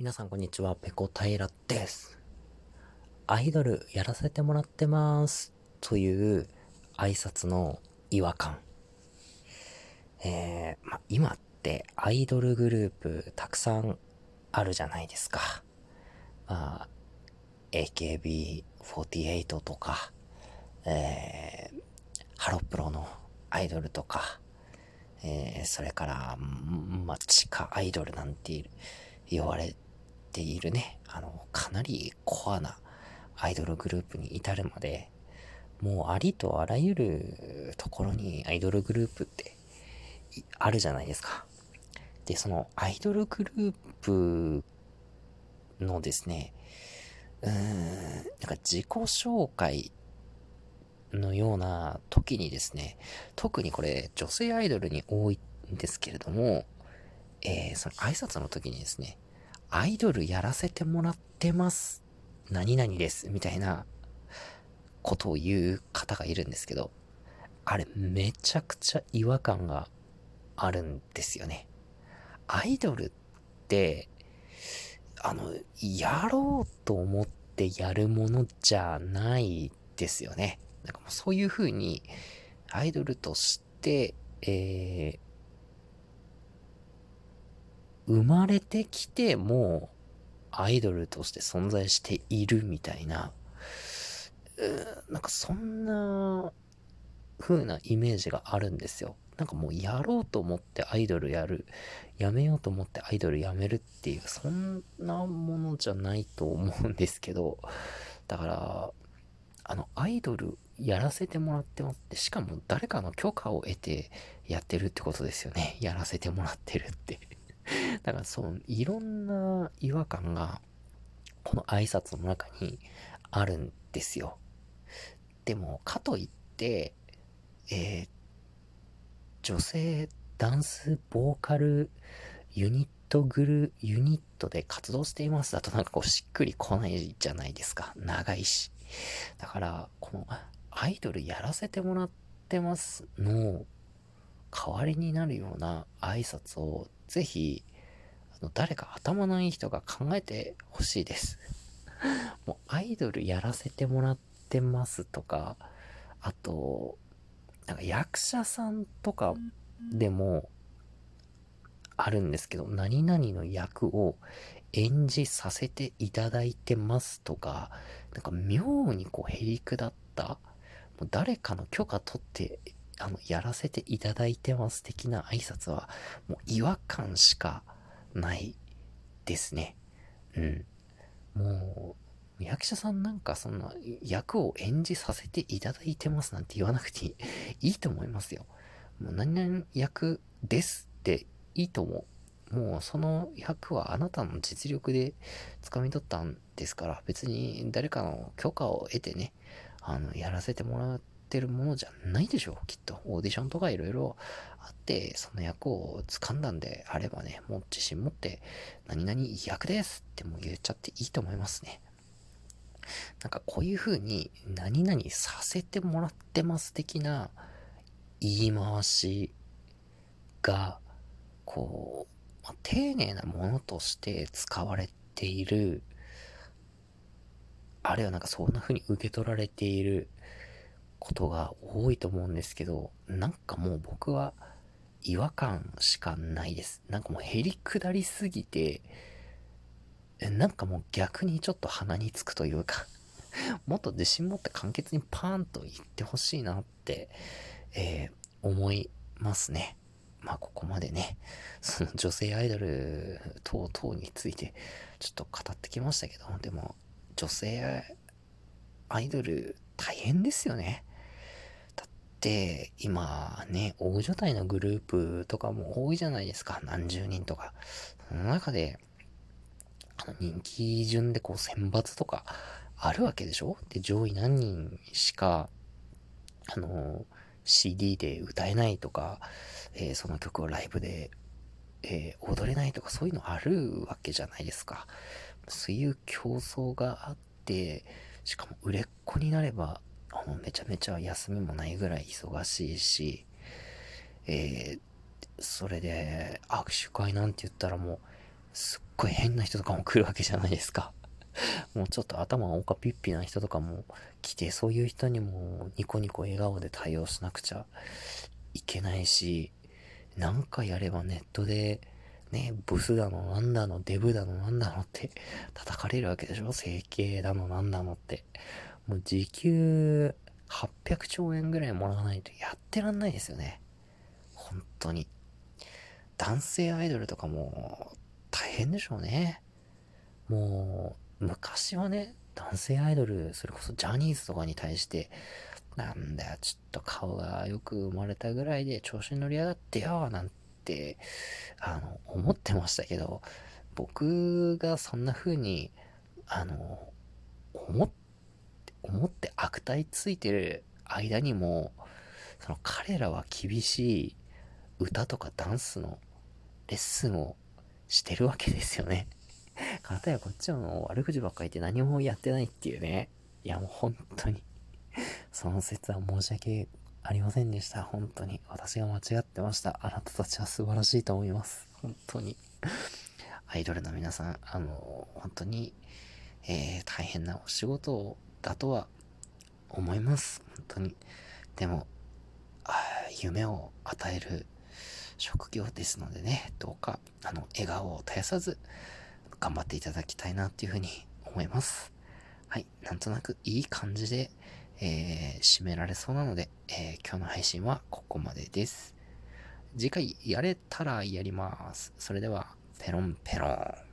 皆さんこんにちは、ペコ平です。アイドルやらせてもらってます。という挨拶の違和感。えー、ま、今ってアイドルグループたくさんあるじゃないですか。まあ、AKB48 とか、えー、ハロプロのアイドルとか、えー、それから、まあ、地下アイドルなんて言われているね、あの、かなりコアなアイドルグループに至るまで、もうありとあらゆるところにアイドルグループってあるじゃないですか。で、そのアイドルグループのですね、うーん、なんか自己紹介のような時にですね、特にこれ女性アイドルに多いんですけれども、えー、その挨拶の時にですね、アイドルやらせてもらってます。何々です。みたいなことを言う方がいるんですけど、あれめちゃくちゃ違和感があるんですよね。アイドルって、あの、やろうと思ってやるものじゃないですよね。なんかもうそういう風に、アイドルとして、えー、生まれてきてもアイドルとして存在しているみたいな、なんかそんな風なイメージがあるんですよ。なんかもうやろうと思ってアイドルやる、やめようと思ってアイドルやめるっていう、そんなものじゃないと思うんですけど、だから、あの、アイドルやらせてもらってもって、しかも誰かの許可を得てやってるってことですよね。やらせてもらってるってだからそう、いろんな違和感が、この挨拶の中にあるんですよ。でも、かといって、えー、女性ダンスボーカルユニットグル、ユニットで活動していますだとなんかこうしっくりこないじゃないですか。長いし。だから、このアイドルやらせてもらってますの代わりになるような挨拶をぜひ、誰か頭のいい人が考えてほしいです。もうアイドルやらせてもらってますとか、あと、なんか役者さんとかでもあるんですけど、何々の役を演じさせていただいてますとか、なんか妙にこうへりくだった、もう誰かの許可取ってあの、やらせていただいてます的な挨拶は、もう違和感しかないですね。うん。もう、役者さんなんかそんな役を演じさせていただいてますなんて言わなくていいと思いますよ。もう何々役ですっていいと思う。もうその役はあなたの実力で掴み取ったんですから、別に誰かの許可を得てね、あの、やらせてもらうってるものじゃないでしょう、きっと。オーディションとかいろいろあって、その役を掴んだんであればね、もう自信持って、何々役ですっても言っちゃっていいと思いますね。なんかこういう風に、何々させてもらってます的な言い回しが、こう、まあ、丁寧なものとして使われている、あるいはなんかそんな風に受け取られていることが多いと思うんですけど、なんかもう僕は違和感しかないです。なんかもうへりくだりすぎて、なんかもう逆にちょっと鼻につくというか もっと自信持って簡潔にパーンと言ってほしいなって、えー、思いますね。まあここまでね、その女性アイドル等々についてちょっと語ってきましたけど、でも女性アイドル大変ですよね。って今ね、大所帯のグループとかも多いじゃないですか。何十人とか。その中で、あの人気順でこう選抜とかあるわけでしょ？で、上位何人しか、あの、CD で歌えないとか、えー、その曲をライブで、えー、踊れないとかそういうのあるわけじゃないですか。そういう競争があって、しかも売れっ子になればあの、めちゃめちゃ休みもないぐらい忙しいし、えー、それで、握手会なんて言ったらもう、すっごい変な人とかも来るわけじゃないですか。もうちょっと頭がおかぴっぴな人とかも来て、そういう人にもニコニコ笑顔で対応しなくちゃいけないし、なんかやればネットで、ね、ブスだのなんだの、デブだのなんだのって叩かれるわけでしょ？整形だのなんだのって。もう時給800兆円ぐらいもらわないとやってらんないですよね。本当に。男性アイドルとかも大変でしょうね。もう、昔はね、男性アイドル、それこそジャニーズとかに対して、なんだよ、ちょっと顔がよく生まれたぐらいで調子に乗りやがってよ、なんて、あの、思ってましたけど、僕がそんな風に、あの、思っ、思って悪態ついてる間にも、その彼らは厳しい歌とかダンスのレッスンをしてるわけですよね。かたやこっちはもう悪口ばっかり言って何もやってないっていうね。いやもう本当に その説は申し訳ありませんでした。本当に。私が間違ってました。あなたたちは素晴らしいと思います。本当に。アイドルの皆さん、あの、本当に、えー、大変なお仕事をだとは思います。本当に。でも、夢を与える職業ですのでね、どうか、あの、笑顔を絶やさず、頑張っていただきたいなっていうふうに思います。はい。なんとなくいい感じで、えー、締められそうなので、えー、今日の配信はここまでです。次回やれたらやります。それでは、ペロンペロン。